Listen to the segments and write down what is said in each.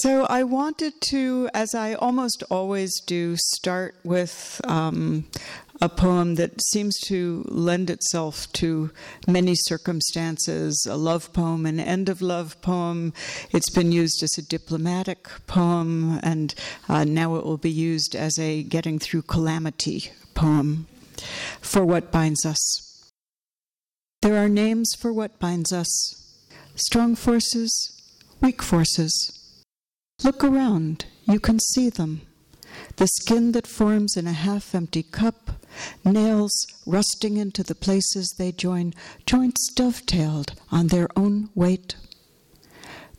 So I wanted to, as I almost always do, start with um, a poem that seems to lend itself to many circumstances a love poem, an end of love poem. It's been used as a diplomatic poem, and uh, now it will be used as a getting through calamity poem for what binds us. There are names for what binds us strong forces, weak forces. Look around, you can see them. The skin that forms in a half empty cup, nails rusting into the places they join, joints dovetailed on their own weight.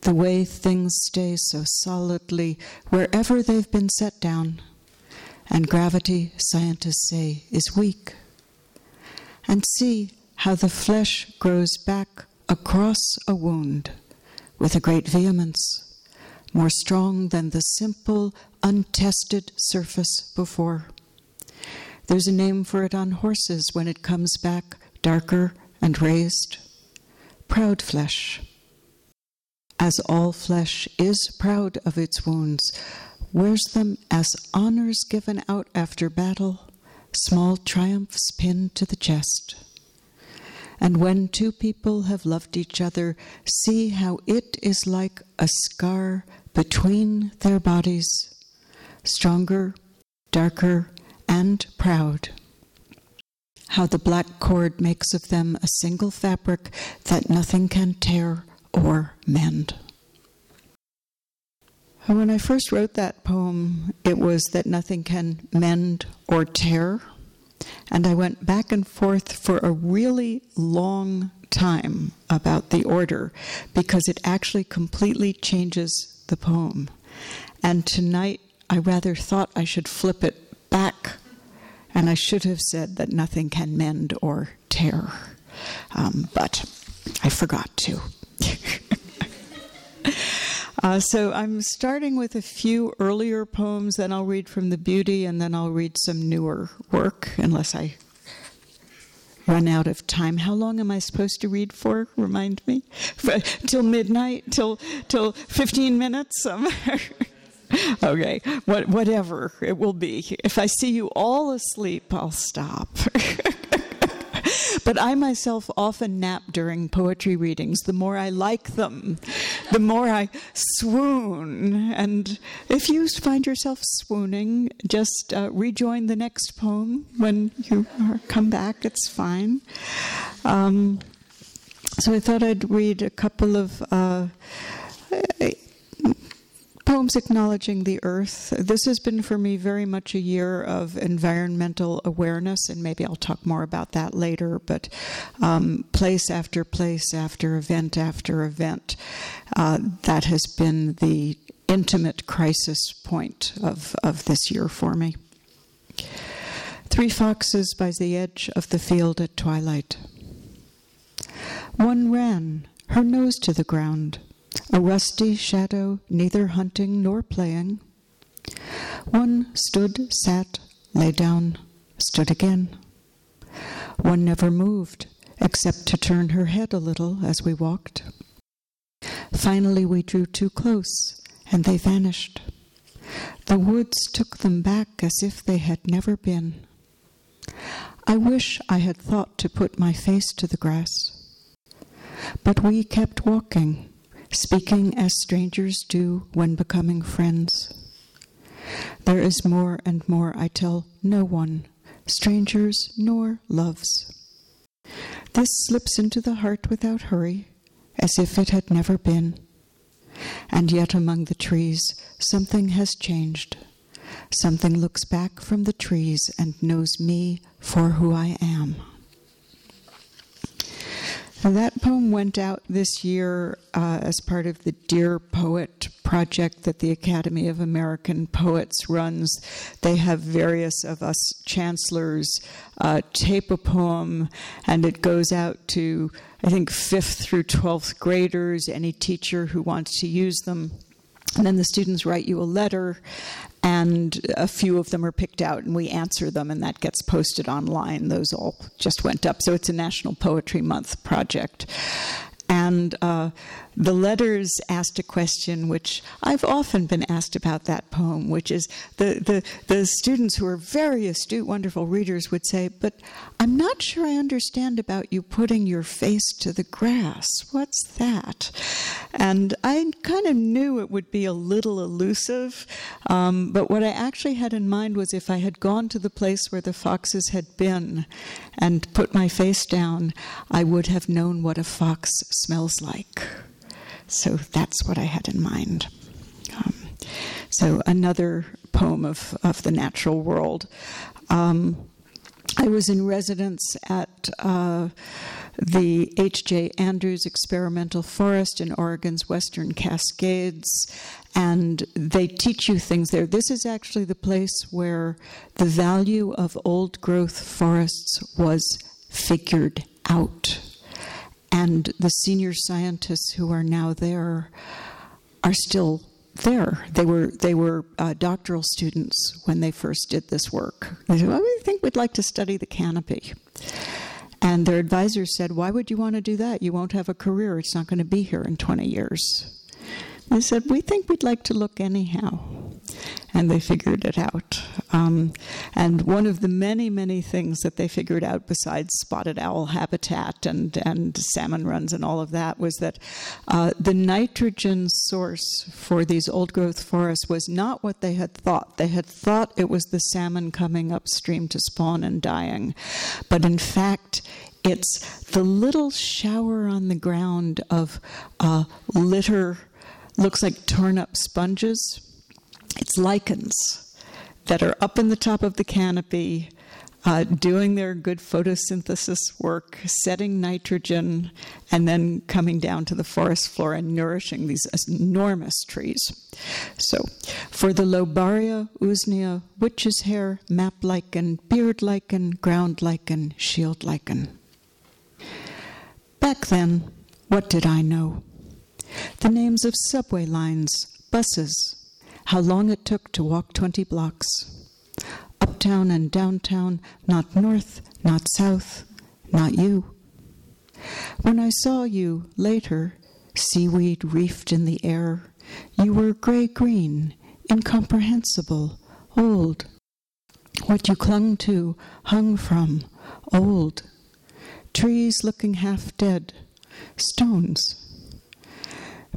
The way things stay so solidly wherever they've been set down. And gravity, scientists say, is weak. And see how the flesh grows back across a wound with a great vehemence more strong than the simple, untested surface before. There's a name for it on horses when it comes back darker and raised proud flesh. As all flesh is proud of its wounds, wears them as honors given out after battle, small triumphs pinned to the chest. And when two people have loved each other, see how it is like a scar between their bodies, stronger, darker, and proud. How the black cord makes of them a single fabric that nothing can tear or mend. When I first wrote that poem, it was that nothing can mend or tear. And I went back and forth for a really long time about the order because it actually completely changes the poem. And tonight, I rather thought I should flip it back, and I should have said that nothing can mend or tear. Um, but I forgot to. Uh, so I'm starting with a few earlier poems, then I'll read from the Beauty, and then I'll read some newer work, unless I run out of time. How long am I supposed to read for? Remind me. Till midnight? Till till 15 minutes? Um, okay, what, whatever it will be. If I see you all asleep, I'll stop. But I myself often nap during poetry readings. The more I like them, the more I swoon. And if you find yourself swooning, just uh, rejoin the next poem when you come back. It's fine. Um, so I thought I'd read a couple of. Uh, poems acknowledging the earth. This has been for me very much a year of environmental awareness, and maybe I'll talk more about that later. But um, place after place after event after event, uh, that has been the intimate crisis point of, of this year for me. Three foxes by the edge of the field at twilight. One ran, her nose to the ground a rusty shadow, neither hunting nor playing. One stood, sat, lay down, stood again. One never moved, except to turn her head a little as we walked. Finally, we drew too close, and they vanished. The woods took them back as if they had never been. I wish I had thought to put my face to the grass. But we kept walking, speaking as strangers do when becoming friends. There is more and more I tell no one, strangers nor loves. This slips into the heart without hurry, as if it had never been. And yet among the trees, something has changed. Something looks back from the trees and knows me for who I am. That poem went out this year uh, as part of the Dear Poet project that the Academy of American Poets runs. They have various of us chancellors uh, tape a poem, and it goes out to, I think, fifth through 12th graders, any teacher who wants to use them. And then the students write you a letter, and a few of them are picked out, and we answer them, and that gets posted online. Those all just went up. So it's a National Poetry Month project. And uh, the letters asked a question which I've often been asked about that poem, which is the, the, the students who are very astute, wonderful readers would say, But I'm not sure I understand about you putting your face to the grass. What's that? And I kind of knew it would be a little elusive, um, but what I actually had in mind was if I had gone to the place where the foxes had been and put my face down, I would have known what a fox smells like. So that's what I had in mind. Um, so another poem of, of the natural world. Um, I was in residence at uh, the H.J. Andrews Experimental Forest in Oregon's Western Cascades, and they teach you things there. This is actually the place where the value of old growth forests was figured out. And the senior scientists who are now there are still there. They were they were uh, doctoral students when they first did this work. They said, "Well, we think we'd like to study the canopy." And their advisors said, "Why would you want to do that? You won't have a career. It's not going to be here in 20 years." They said, We think we'd like to look anyhow. And they figured it out. Um, and one of the many, many things that they figured out, besides spotted owl habitat and, and salmon runs and all of that, was that uh, the nitrogen source for these old growth forests was not what they had thought. They had thought it was the salmon coming upstream to spawn and dying. But in fact, it's the little shower on the ground of uh, litter looks like torn up sponges. It's lichens that are up in the top of the canopy, uh, doing their good photosynthesis work, setting nitrogen, and then coming down to the forest floor and nourishing these enormous trees. So, for the Lobaria usnea, witch's hair, map lichen, beard lichen, ground lichen, shield lichen. Back then, what did I know? the names of subway lines, buses, how long it took to walk 20 blocks. Uptown and downtown, not north, not south, not you. When I saw you later, seaweed reefed in the air, you were gray green, incomprehensible, old. What you clung to, hung from, old. Trees looking half dead, stones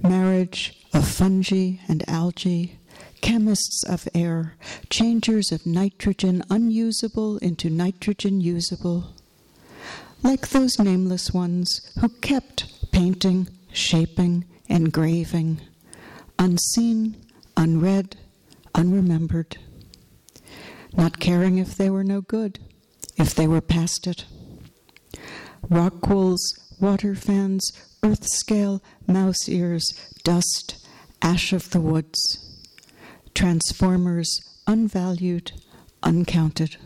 marriage of fungi and algae, chemists of air, changers of nitrogen unusable into nitrogen usable. Like those nameless ones who kept painting, shaping, engraving, unseen, unread, unremembered, not caring if they were no good, if they were past it. Rock water fans, earth scale, mouse ears, dust, ash of the woods, transformers unvalued, uncounted.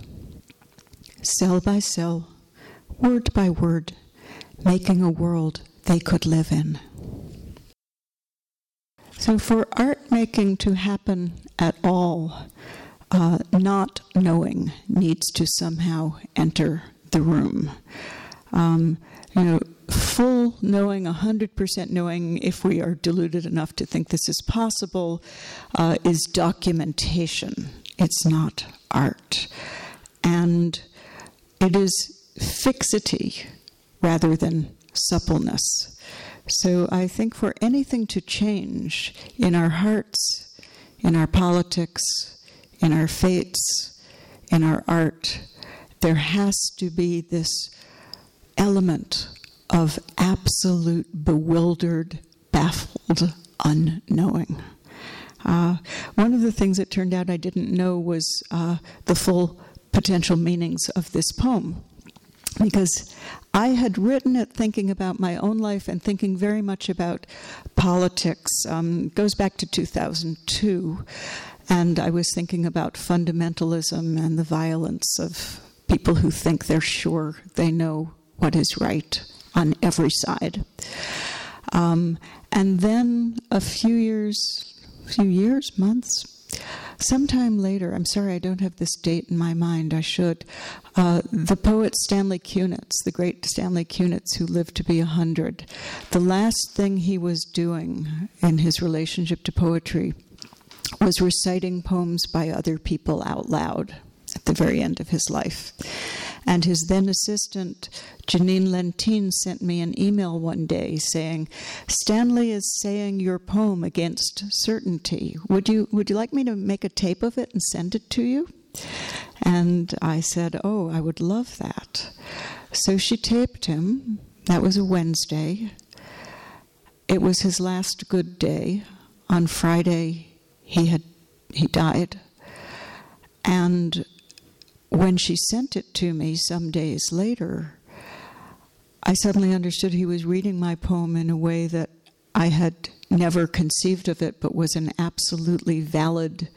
Cell by cell, word by word, making a world they could live in. So, for art making to happen at all, uh, not knowing needs to somehow enter the room. Um, you know, full knowing, 100% knowing, if we are deluded enough to think this is possible, uh, is documentation. It's not art. And it is fixity rather than suppleness. So I think for anything to change in our hearts, in our politics, in our fates, in our art, there has to be this element of absolute bewildered, baffled unknowing. Uh, one of the things that turned out I didn't know was uh, the full potential meanings of this poem. Because I had written it thinking about my own life and thinking very much about politics. Um, goes back to 2002, and I was thinking about fundamentalism and the violence of people who think they're sure they know what is right on every side. Um, and then a few years, few years, months, sometime later, I'm sorry I don't have this date in my mind, I should, uh, the poet Stanley Kunitz, the great Stanley Kunitz who lived to be 100, the last thing he was doing in his relationship to poetry was reciting poems by other people out loud at the very end of his life. And his then assistant, Genine Lentine, sent me an email one day saying, Stanley is saying your poem against certainty. Would you, would you like me to make a tape of it and send it to you? And I said, Oh, I would love that. So she taped him. That was a Wednesday. It was his last good day. On Friday, he had he died. And when she sent it to me some days later, I suddenly understood he was reading my poem in a way that I had never conceived of it, but was an absolutely valid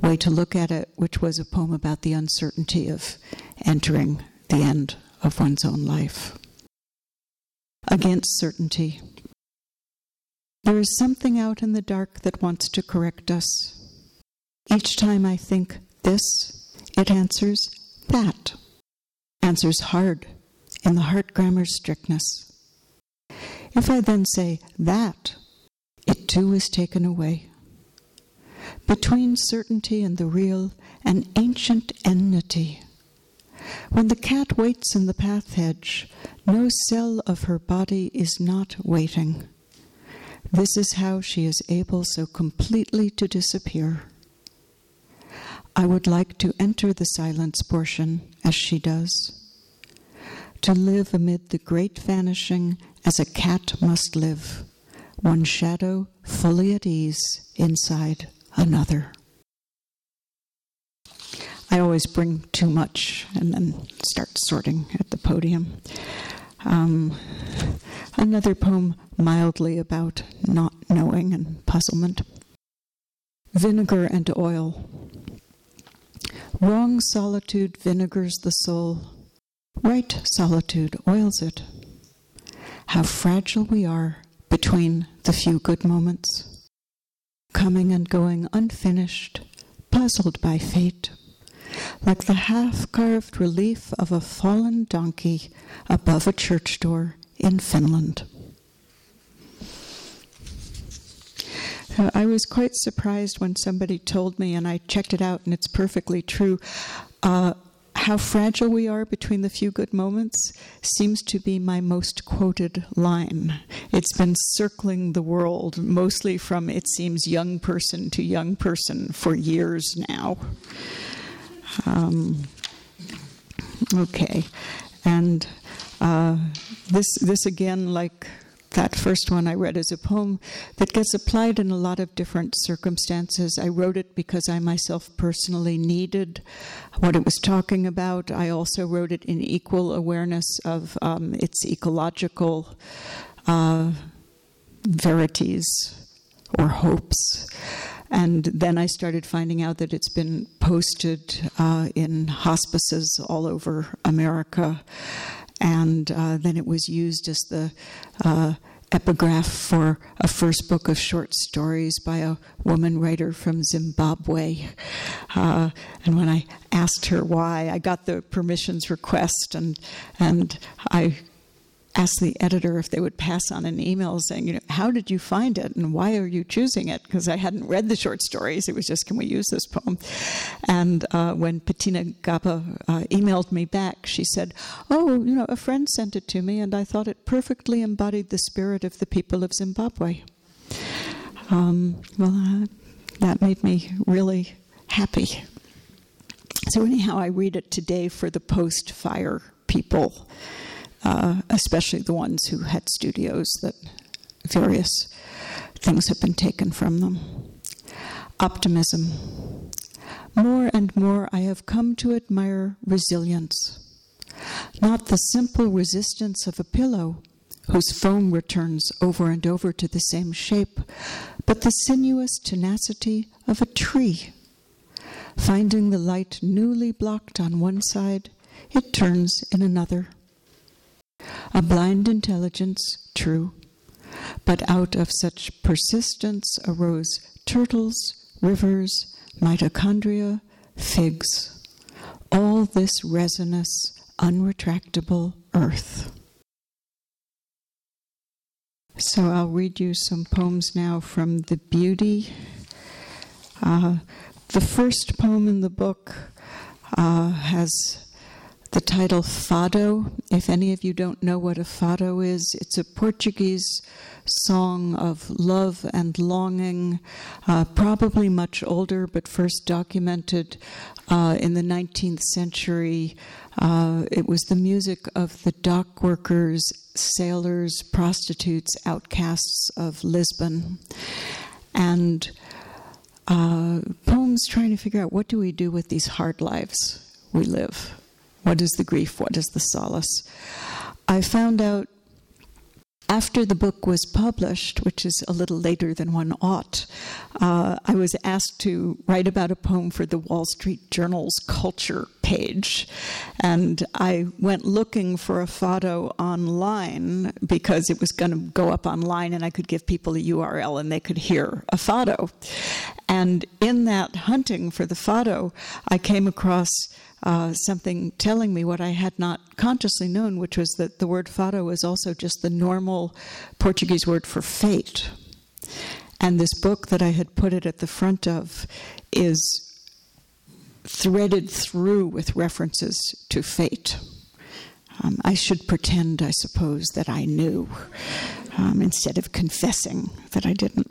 way to look at it, which was a poem about the uncertainty of entering the end of one's own life. Against certainty. There is something out in the dark that wants to correct us. Each time I think this, it answers that. Answers hard in the heart grammar's strictness. If I then say that, it too is taken away. Between certainty and the real, an ancient enmity. When the cat waits in the path hedge, no cell of her body is not waiting. This is how she is able so completely to disappear. I would like to enter the silence portion as she does. To live amid the great vanishing as a cat must live, one shadow fully at ease inside another. I always bring too much and then start sorting at the podium. Um, another poem mildly about not knowing and puzzlement. Vinegar and oil. Wrong solitude vinegars the soul, right solitude oils it. How fragile we are between the few good moments, coming and going unfinished, puzzled by fate, like the half carved relief of a fallen donkey above a church door in Finland. I was quite surprised when somebody told me, and I checked it out, and it's perfectly true. Uh, how fragile we are between the few good moments seems to be my most quoted line. It's been circling the world, mostly from, it seems, young person to young person for years now. Um, okay. And uh, this, this again, like that first one I read is a poem that gets applied in a lot of different circumstances. I wrote it because I myself personally needed what it was talking about. I also wrote it in equal awareness of um, its ecological uh, verities or hopes. And then I started finding out that it's been posted uh, in hospices all over America and uh, then it was used as the uh, epigraph for a first book of short stories by a woman writer from Zimbabwe. Uh, and when I asked her why, I got the permissions request, and and I asked the editor if they would pass on an email saying, you know, how did you find it and why are you choosing it? Because I hadn't read the short stories. It was just, can we use this poem? And uh, when Petina Gappah uh, emailed me back, she said, oh, you know, a friend sent it to me and I thought it perfectly embodied the spirit of the people of Zimbabwe. Um, well, uh, that made me really happy. So, anyhow, I read it today for the post fire people uh, especially the ones who had studios that various things have been taken from them. Optimism. More and more, I have come to admire resilience. Not the simple resistance of a pillow whose foam returns over and over to the same shape, but the sinuous tenacity of a tree. Finding the light newly blocked on one side, it turns in another. A blind intelligence, true, but out of such persistence arose turtles, rivers, mitochondria, figs, all this resinous, unretractable earth. So I'll read you some poems now from The Beauty. Uh, the first poem in the book uh, has the title Fado. If any of you don't know what a fado is, it's a Portuguese song of love and longing, uh, probably much older, but first documented uh, in the 19th century. Uh, it was the music of the dock workers, sailors, prostitutes, outcasts of Lisbon. And uh, poems trying to figure out what do we do with these hard lives we live? What is the grief? What is the solace? I found out after the book was published, which is a little later than one ought, uh, I was asked to write about a poem for the Wall Street Journal's culture page. And I went looking for a photo online because it was going to go up online and I could give people a URL and they could hear a photo. And in that hunting for the photo, I came across uh, something telling me what I had not consciously known, which was that the word fado is also just the normal Portuguese word for fate. And this book that I had put it at the front of is threaded through with references to fate. Um, I should pretend, I suppose, that I knew um, instead of confessing that I didn't.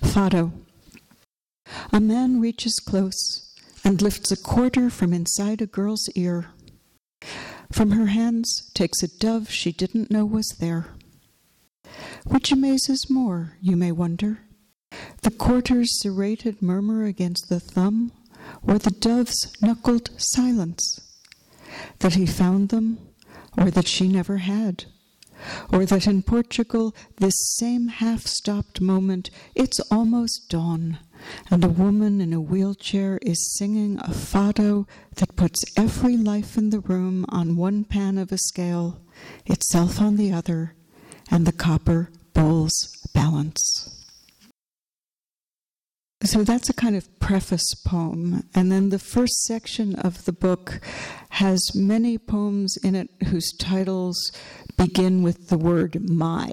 Fado. A man reaches close and lifts a quarter from inside a girl's ear. From her hands takes a dove she didn't know was there. Which amazes more, you may wonder? The quarter's serrated murmur against the thumb, or the dove's knuckled silence? That he found them, or that she never had? Or that in Portugal, this same half stopped moment, it's almost dawn, and a woman in a wheelchair is singing a fado that puts every life in the room on one pan of a scale, itself on the other, and the copper bowls balance. So that's a kind of preface poem. And then the first section of the book has many poems in it whose titles begin with the word my,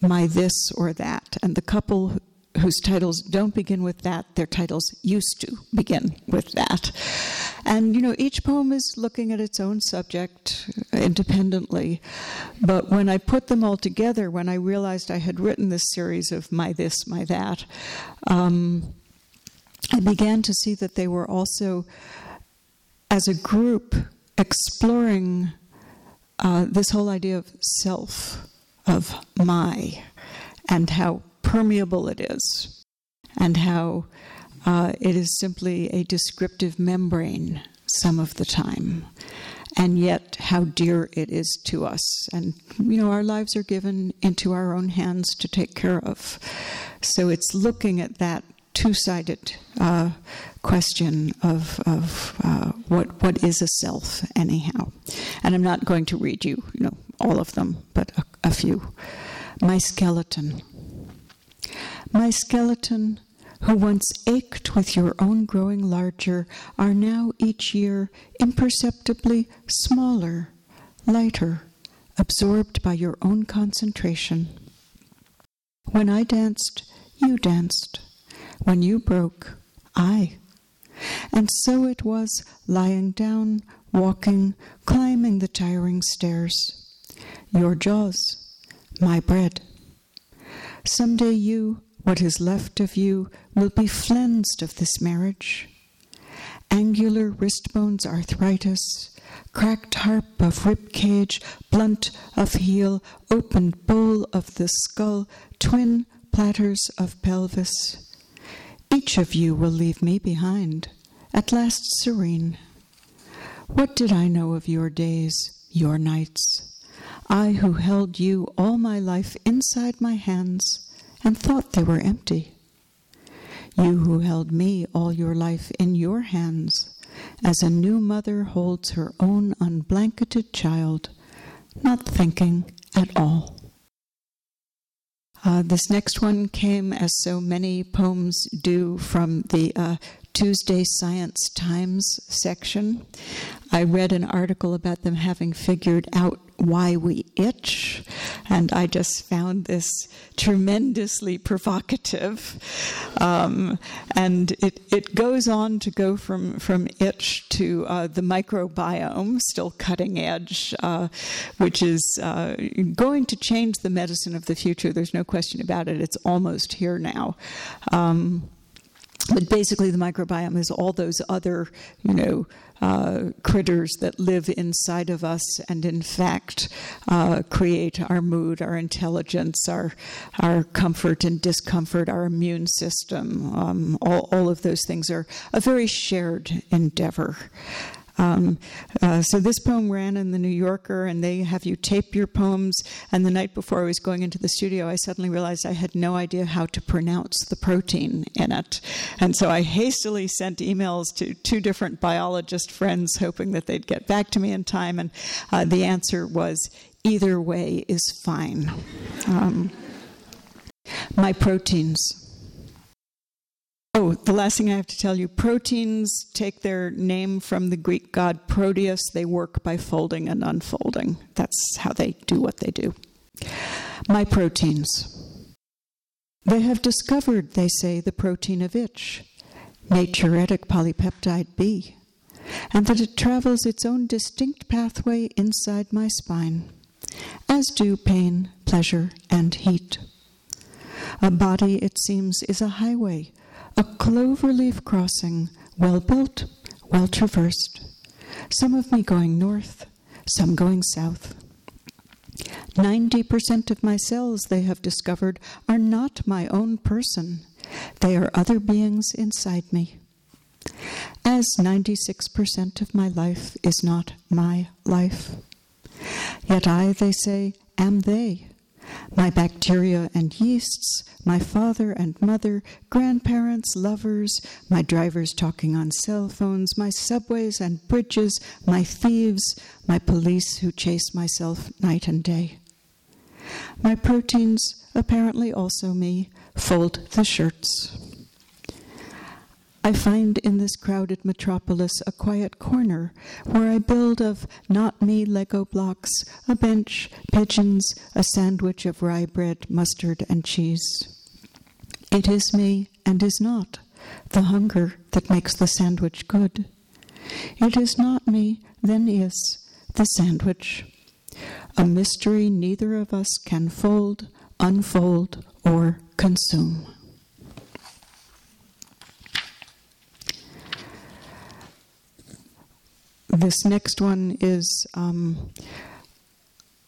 my this or that. And the couple whose titles don't begin with that, their titles used to begin with that. And, you know, each poem is looking at its own subject independently. But when I put them all together, when I realized I had written this series of my this, my that, um, I began to see that they were also, as a group, exploring uh, this whole idea of self, of my, and how permeable it is, and how uh, it is simply a descriptive membrane some of the time, and yet how dear it is to us. And, you know, our lives are given into our own hands to take care of. So it's looking at that two sided uh, question of, of uh, what, what is a self, anyhow. And I'm not going to read you, you know, all of them, but a, a few. My skeleton. My skeleton, who once ached with your own growing larger, are now each year imperceptibly smaller, lighter, absorbed by your own concentration. When I danced, you danced. When you broke, I. And so it was lying down, walking, climbing the tiring stairs. Your jaws, my bread. Some day you, what is left of you, will be flensed of this marriage. Angular wrist bones arthritis, cracked harp of rib cage, blunt of heel, opened bowl of the skull, twin platters of pelvis. Each of you will leave me behind, at last serene. What did I know of your days, your nights? I who held you all my life inside my hands and thought they were empty. You who held me all your life in your hands, as a new mother holds her own unblanketed child, not thinking at all. Uh, this next one came, as so many poems do, from the uh, Tuesday Science Times section. I read an article about them having figured out why we itch, and I just found this tremendously provocative. Um, and it, it goes on to go from, from itch to uh, the microbiome, still cutting edge, uh, which is uh, going to change the medicine of the future. There's no question about it. It's almost here now. Um, but basically, the microbiome is all those other, you know, uh, critters that live inside of us and, in fact, uh, create our mood, our intelligence, our our comfort and discomfort, our immune system. Um, all, all of those things are a very shared endeavor. Um, uh, so this poem ran in the New Yorker, and they have you tape your poems. And the night before I was going into the studio, I suddenly realized I had no idea how to pronounce the protein in it. And so I hastily sent emails to two different biologist friends, hoping that they'd get back to me in time. And uh, the answer was either way is fine. Um, my proteins. Oh, the last thing I have to tell you proteins take their name from the Greek god Proteus. They work by folding and unfolding. That's how they do what they do. My proteins. They have discovered, they say, the protein of itch, natriuretic polypeptide B, and that it travels its own distinct pathway inside my spine, as do pain, pleasure, and heat. A body, it seems, is a highway a cloverleaf crossing, well built, well traversed. Some of me going north, some going south. 90% of my cells, they have discovered, are not my own person. They are other beings inside me. As 96% of my life is not my life. Yet I, they say, am they my bacteria and yeasts, my father and mother, grandparents, lovers, my drivers talking on cell phones, my subways and bridges, my thieves, my police who chase myself night and day. My proteins, apparently also me, fold the shirts. I find in this crowded metropolis a quiet corner where I build of not me Lego blocks, a bench, pigeons, a sandwich of rye bread, mustard, and cheese. It is me and is not the hunger that makes the sandwich good. It is not me, then is the sandwich. A mystery neither of us can fold, unfold, or consume. This next one is um,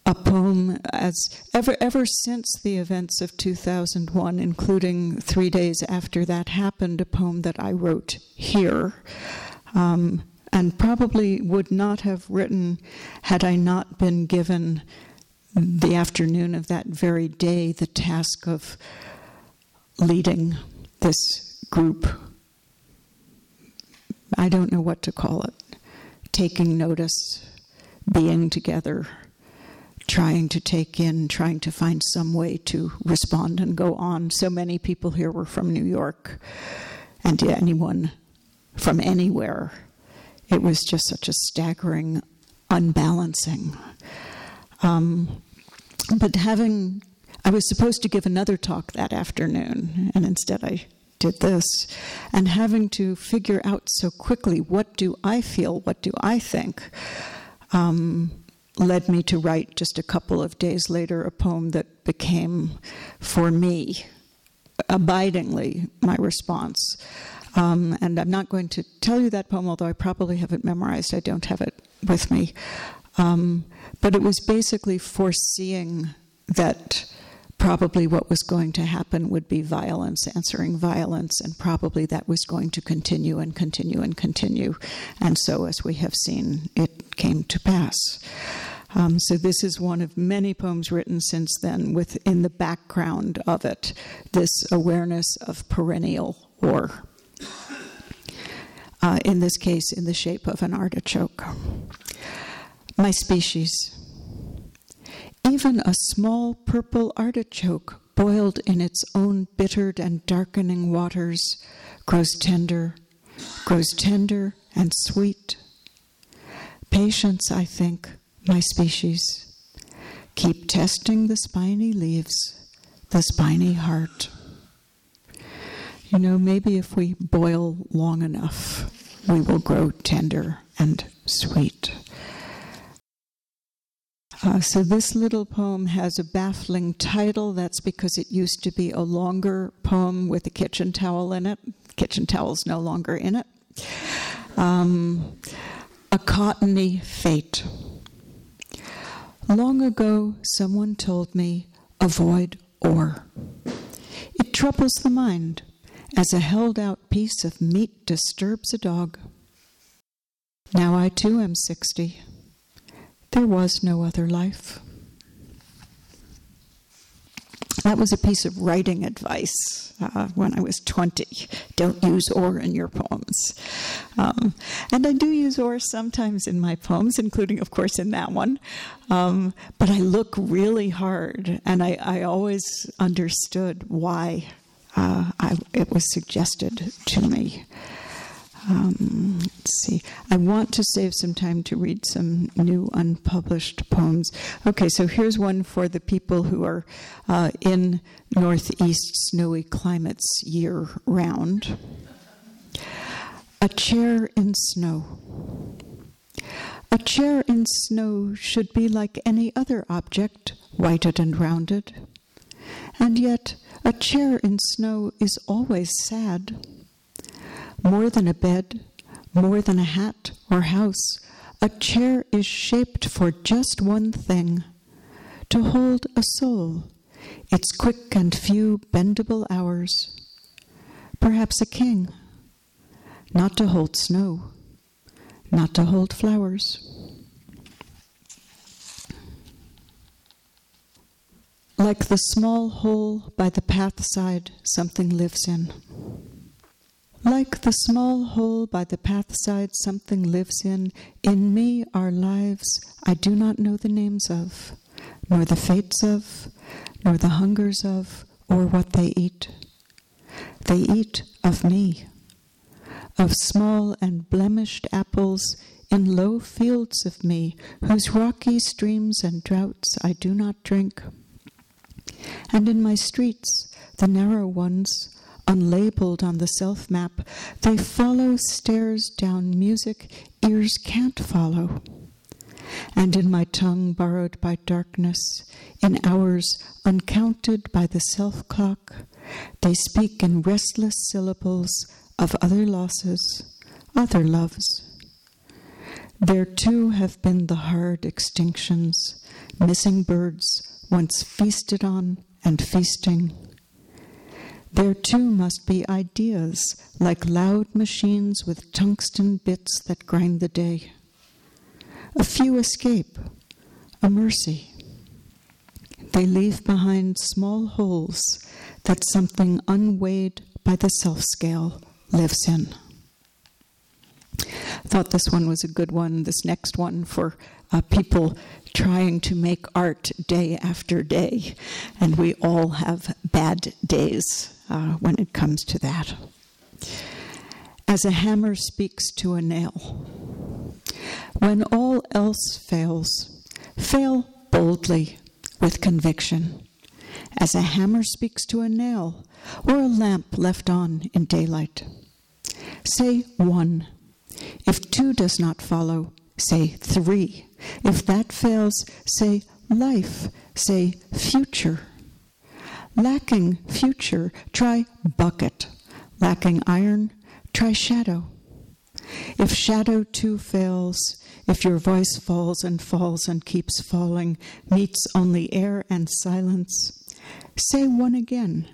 a poem as ever ever since the events of 2001 including three days after that happened a poem that i wrote here. Um, and probably would not have written had i not been given the afternoon of that very day the task of leading this group. I don't know what to call it taking notice, being together, trying to take in, trying to find some way to respond and go on. So many people here were from New York, and anyone from anywhere. It was just such a staggering unbalancing. Um, but having, I was supposed to give another talk that afternoon, and instead I did this, and having to figure out so quickly what do I feel, what do I think, um, led me to write just a couple of days later a poem that became, for me, abidingly my response. Um, and I'm not going to tell you that poem, although I probably have it memorized. I don't have it with me. Um, but it was basically foreseeing that probably what was going to happen would be violence answering violence, and probably that was going to continue and continue and continue. And so, as we have seen, it came to pass. Um, so, this is one of many poems written since then, with in the background of it this awareness of perennial war. Uh, in this case, in the shape of an artichoke. My species. Even a small purple artichoke, boiled in its own bittered and darkening waters, grows tender, grows tender and sweet. Patience, I think, my species. Keep testing the spiny leaves, the spiny heart. You know, maybe if we boil long enough, we will grow tender and sweet. Uh, so, this little poem has a baffling title. That's because it used to be a longer poem with a kitchen towel in it. Kitchen towel's no longer in it. Um, a cottony fate. Long ago, someone told me, avoid or. It troubles the mind as a held out piece of meat disturbs a dog. Now I too am 60. There was no other life. That was a piece of writing advice uh, when I was 20. Don't use or in your poems. Um, and I do use or sometimes in my poems, including, of course, in that one. Um, but I look really hard, and I, I always understood why uh, I, it was suggested to me. Um, let's see. I want to save some time to read some new unpublished poems. Okay, so here's one for the people who are uh, in Northeast snowy climates year round. A chair in snow. A chair in snow should be like any other object, whited and rounded. And yet, a chair in snow is always sad more than a bed, more than a hat or house, a chair is shaped for just one thing to hold a soul, its quick and few bendable hours. Perhaps a king, not to hold snow, not to hold flowers. Like the small hole by the path side something lives in. Like the small hole by the pathside something lives in, in me are lives I do not know the names of, nor the fates of, nor the hungers of, or what they eat. They eat of me, of small and blemished apples in low fields of me, whose rocky streams and droughts I do not drink. And in my streets, the narrow ones, unlabeled on the self map. They follow stairs down music ears can't follow. And in my tongue borrowed by darkness, in hours uncounted by the self clock, they speak in restless syllables of other losses, other loves. There too have been the hard extinctions, missing birds once feasted on and feasting there too must be ideas, like loud machines with tungsten bits that grind the day. A few escape, a mercy. They leave behind small holes that something unweighed by the self scale lives in. Thought this one was a good one. This next one for uh, people trying to make art day after day, and we all have bad days uh, when it comes to that. As a hammer speaks to a nail. When all else fails, fail boldly with conviction. As a hammer speaks to a nail or a lamp left on in daylight. Say one. If two does not follow, say three. If that fails, say life, say future. Lacking future, try bucket. Lacking iron, try shadow. If shadow too fails, if your voice falls and falls and keeps falling, meets only air and silence, say one again,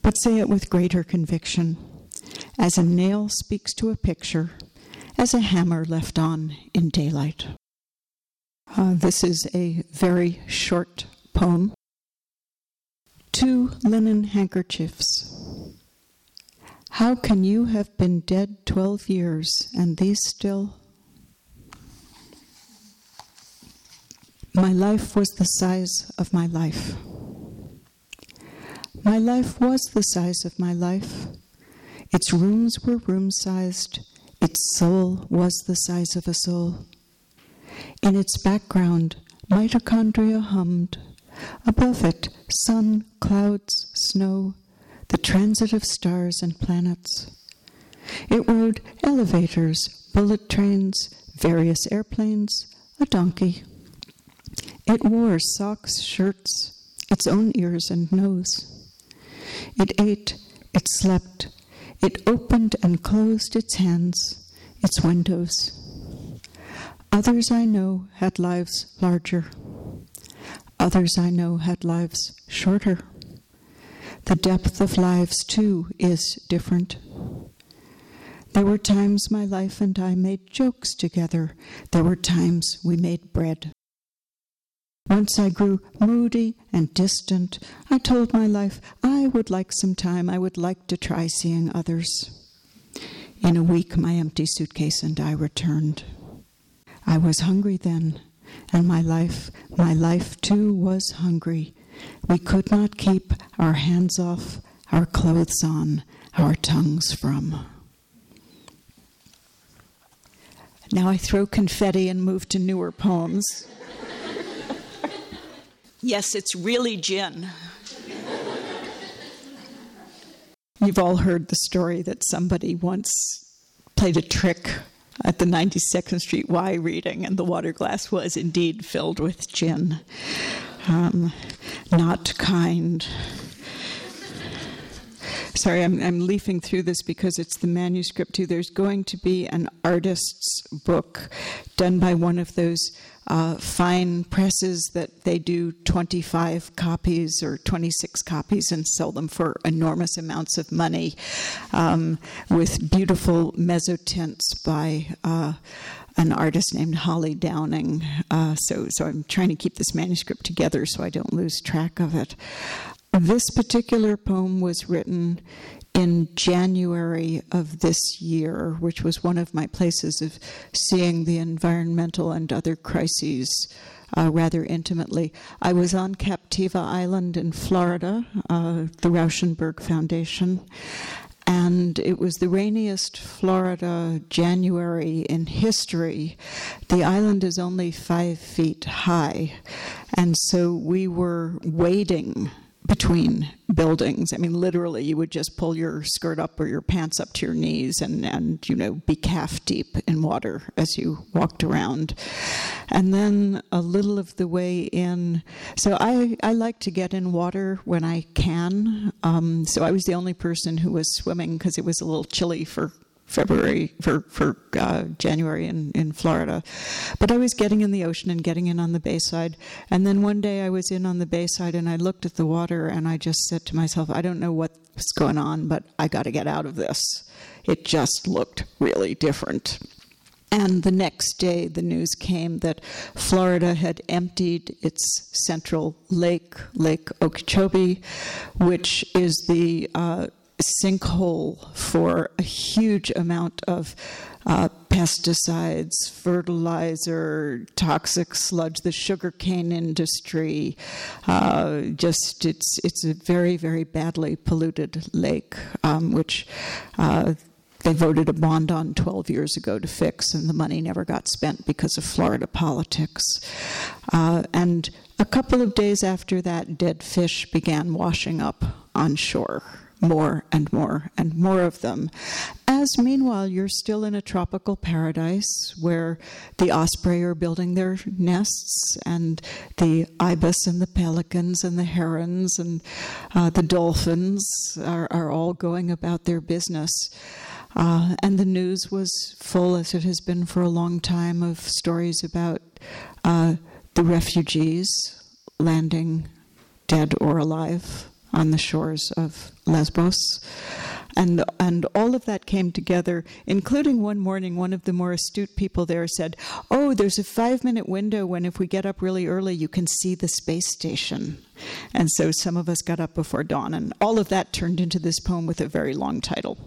but say it with greater conviction, as a nail speaks to a picture, as a hammer left on in daylight. Uh, this is a very short poem two linen handkerchiefs. How can you have been dead 12 years and these still? My life was the size of my life. My life was the size of my life. Its rooms were room sized, its soul was the size of a soul. In its background, mitochondria hummed. Above it, sun, clouds, snow, the transit of stars and planets. It rode elevators, bullet trains, various airplanes, a donkey. It wore socks, shirts, its own ears and nose. It ate, it slept, it opened and closed its hands, its windows. Others I know had lives larger. Others I know had lives shorter. The depth of lives, too, is different. There were times my life and I made jokes together. There were times we made bread. Once I grew moody and distant. I told my life I would like some time. I would like to try seeing others. In a week, my empty suitcase and I returned. I was hungry then, and my life, my life too, was hungry. We could not keep our hands off, our clothes on, our tongues from. Now I throw confetti and move to newer poems. yes, it's really gin. You've all heard the story that somebody once played a trick at the 92nd Street Y reading, and the water glass was indeed filled with gin. Um, not kind. Sorry, I'm, I'm leafing through this because it's the manuscript too. There's going to be an artist's book done by one of those uh, fine presses that they do 25 copies or 26 copies and sell them for enormous amounts of money um, with beautiful mezzotints by. Uh, an artist named Holly Downing. Uh, so, so I'm trying to keep this manuscript together so I don't lose track of it. This particular poem was written in January of this year, which was one of my places of seeing the environmental and other crises uh, rather intimately. I was on Captiva Island in Florida, uh, the Rauschenberg Foundation, and it was the rainiest Florida January in history. The island is only five feet high, and so we were wading between buildings. I mean, literally, you would just pull your skirt up or your pants up to your knees and, and you know, be calf deep in water as you walked around. And then a little of the way in. So I, I like to get in water when I can. Um, so I was the only person who was swimming because it was a little chilly for February for for uh, January in in Florida, but I was getting in the ocean and getting in on the bayside. And then one day I was in on the bayside and I looked at the water and I just said to myself, I don't know what's going on, but I got to get out of this. It just looked really different. And the next day, the news came that Florida had emptied its central lake, Lake Okeechobee, which is the uh, sinkhole for a huge amount of uh, pesticides, fertilizer, toxic sludge, the sugarcane industry. Uh, just it's it's a very very badly polluted lake, um, which. Uh, they voted a bond on 12 years ago to fix, and the money never got spent because of Florida politics. Uh, and a couple of days after that, dead fish began washing up on shore more and more and more of them. As meanwhile, you're still in a tropical paradise where the osprey are building their nests, and the ibis and the pelicans and the herons and uh, the dolphins are, are, all going about their business. Uh, and the news was full, as it has been for a long time, of stories about uh, the refugees landing dead or alive on the shores of Lesbos. And, and all of that came together, including one morning, one of the more astute people there said, Oh, there's a five minute window when, if we get up really early, you can see the space station. And so some of us got up before dawn, and all of that turned into this poem with a very long title.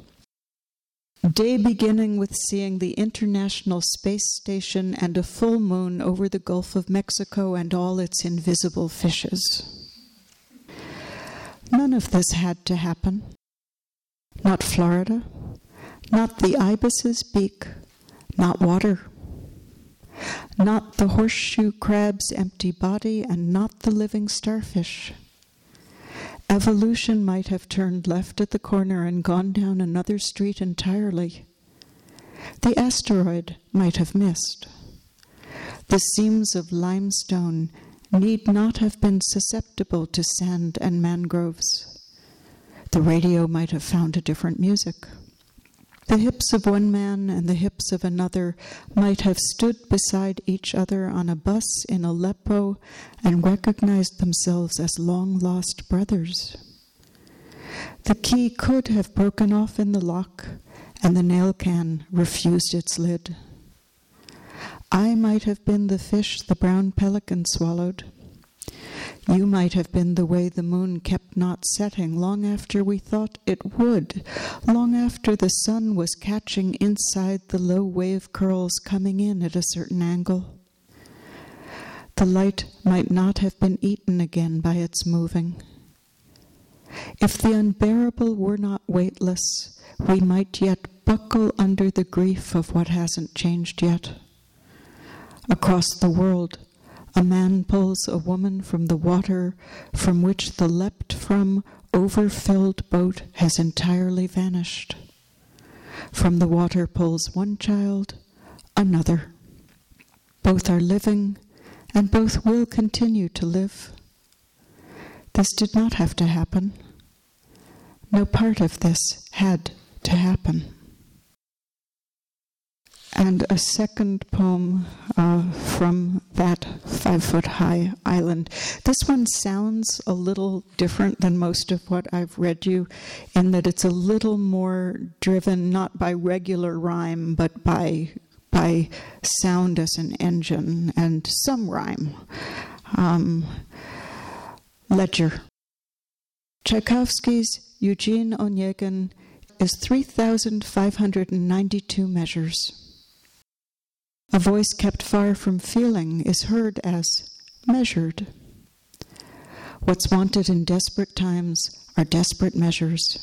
Day beginning with seeing the International Space Station and a full moon over the Gulf of Mexico and all its invisible fishes. None of this had to happen. not Florida, not the ibis's beak, not water, not the horseshoe crab's empty body, and not the living starfish. Evolution might have turned left at the corner and gone down another street entirely. The asteroid might have missed. The seams of limestone need not have been susceptible to sand and mangroves. The radio might have found a different music. The hips of one man and the hips of another might have stood beside each other on a bus in Aleppo and recognized themselves as long lost brothers. The key could have broken off in the lock, and the nail can refused its lid. I might have been the fish the brown pelican swallowed. You might have been the way the moon kept not setting long after we thought it would, long after the sun was catching inside the low wave curls coming in at a certain angle. The light might not have been eaten again by its moving. If the unbearable were not weightless, we might yet buckle under the grief of what hasn't changed yet. Across the world, a man pulls a woman from the water from which the leapt from overfilled boat has entirely vanished. From the water pulls one child, another. Both are living, and both will continue to live. This did not have to happen. No part of this had to happen and a second poem uh, from that five foot high island. This one sounds a little different than most of what I've read you, in that it's a little more driven not by regular rhyme, but by by sound as an engine and some rhyme. Um, ledger. Tchaikovsky's Eugene Onegin is 3,592 measures. A voice kept far from feeling is heard as measured. What's wanted in desperate times are desperate measures.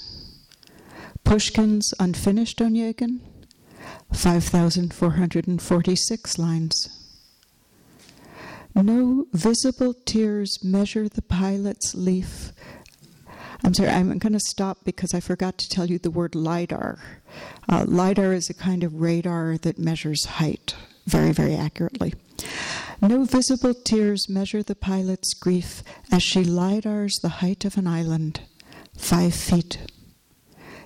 Pushkin's unfinished Onegin, 5,446 lines. No visible tears measure the pilot's leaf. I'm sorry, I'm going to stop because I forgot to tell you the word LIDAR. Uh, LIDAR is a kind of radar that measures height very, very accurately. No visible tears measure the pilot's grief as she lidars the height of an island, five feet.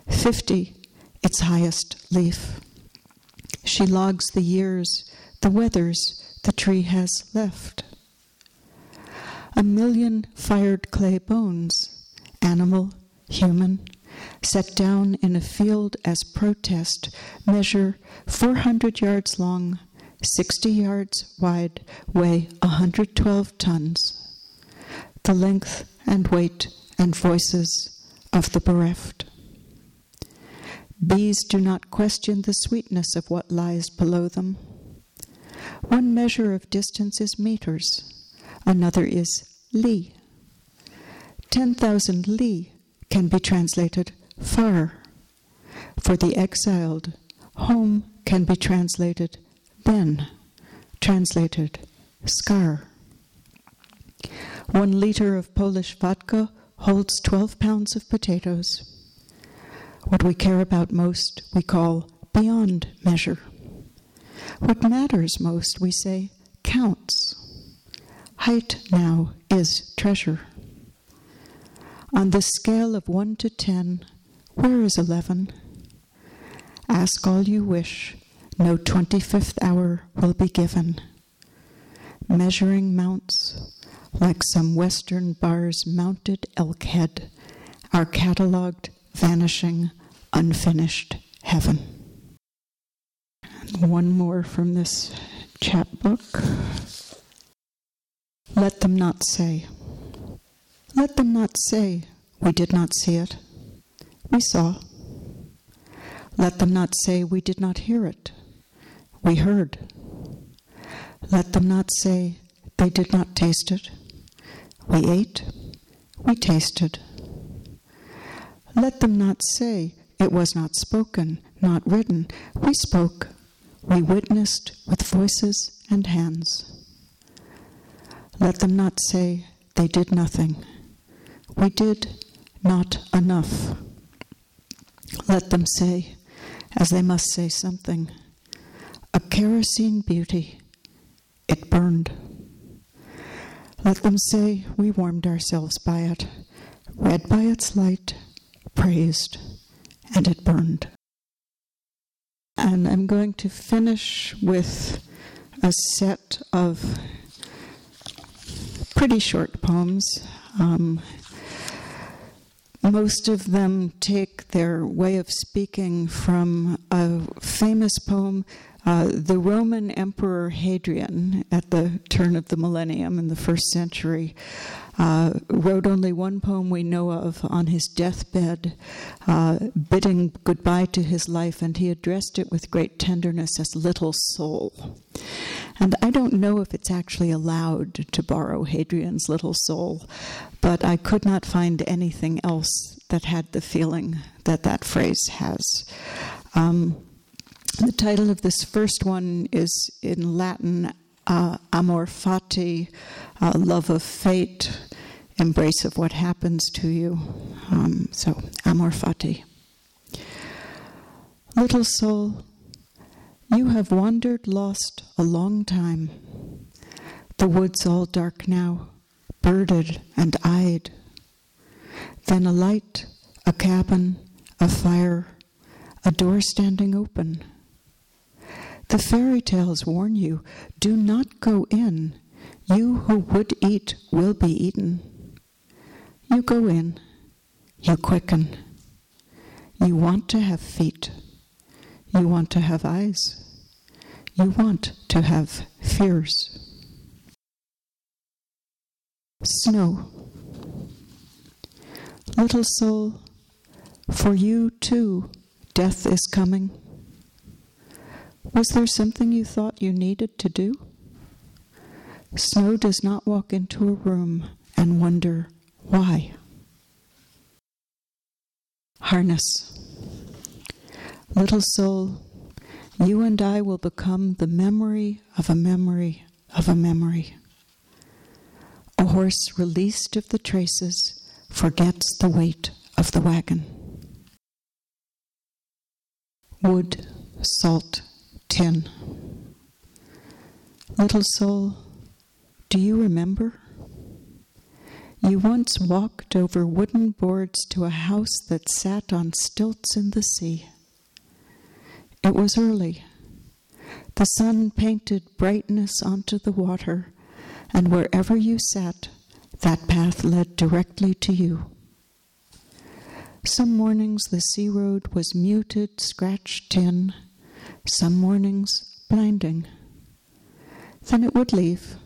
Fifty, its highest leaf. She logs the years, the weathers the tree has left. A million fired clay bones, animal, human, set down in a field as protest, measure 400 yards long, 60 yards wide, weigh 112 tons. The length and weight and voices of the bereft. Bees do not question the sweetness of what lies below them. One measure of distance is meters, another is li. 10,000 li can be translated far. For the exiled, home can be translated then, translated, scar. One liter of Polish vodka holds 12 pounds of potatoes. What we care about most, we call beyond measure. What matters most, we say, counts. Height now is treasure. On the scale of 1 to 10, where is 11? Ask all you wish, no 25th hour will be given. Measuring mounts, like some western bar's mounted elk head, are catalogued, vanishing, unfinished heaven. One more from this chapbook. Let them not say. Let them not say, we did not see it. We saw. Let them not say, we did not hear it. We heard. Let them not say they did not taste it. We ate, we tasted. Let them not say It was not spoken, not written. We spoke. We witnessed with voices and hands. Let them not say they did nothing. We did not enough. Let them say, as they must say something, a kerosene beauty, it burned. Let them say we warmed ourselves by it, read by its light, praised, and it burned. And I'm going to finish with a set of pretty short poems. Um, most of them take their way of speaking from a famous poem uh, the Roman Emperor Hadrian, at the turn of the millennium in the first century, uh, wrote only one poem we know of on his deathbed, uh, bidding goodbye to his life, and he addressed it with great tenderness as Little Soul. And I don't know if it's actually allowed to borrow Hadrian's Little Soul, but I could not find anything else that had the feeling that that phrase has. Um, the title of this first one is in Latin uh, Amor Fati, uh, love of fate, embrace of what happens to you. Um, so, Amor Fati. Little soul, you have wandered lost a long time. The woods all dark now, birded and eyed. Then a light, a cabin, a fire, a door standing open the fairy tales warn you do not go in. You who would eat will be eaten. You go in. You quicken. You want to have feet. You want to have eyes. You want to have fears. Snow. Little soul, for you too, death is coming. Was there something you thought you needed to do? Snow does not walk into a room and wonder why. Harness. Little soul, you and I will become the memory of a memory of a memory. A horse released of the traces forgets the weight of the wagon. Wood, salt, Tin. Little soul, do you remember? You once walked over wooden boards to a house that sat on stilts in the sea. It was early. The sun painted brightness onto the water, and wherever you sat, that path led directly to you. Some mornings the sea road was muted, scratched tin, some mornings blinding. Then it would leave.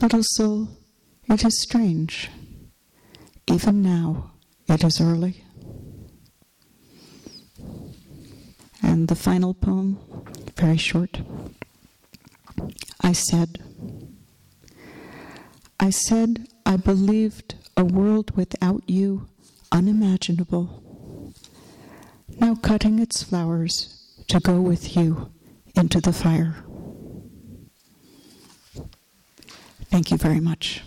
Little soul, it is strange. Even now, it is early. And the final poem, very short. I said, I said I believed a world without you unimaginable now cutting its flowers to go with you into the fire. Thank you very much.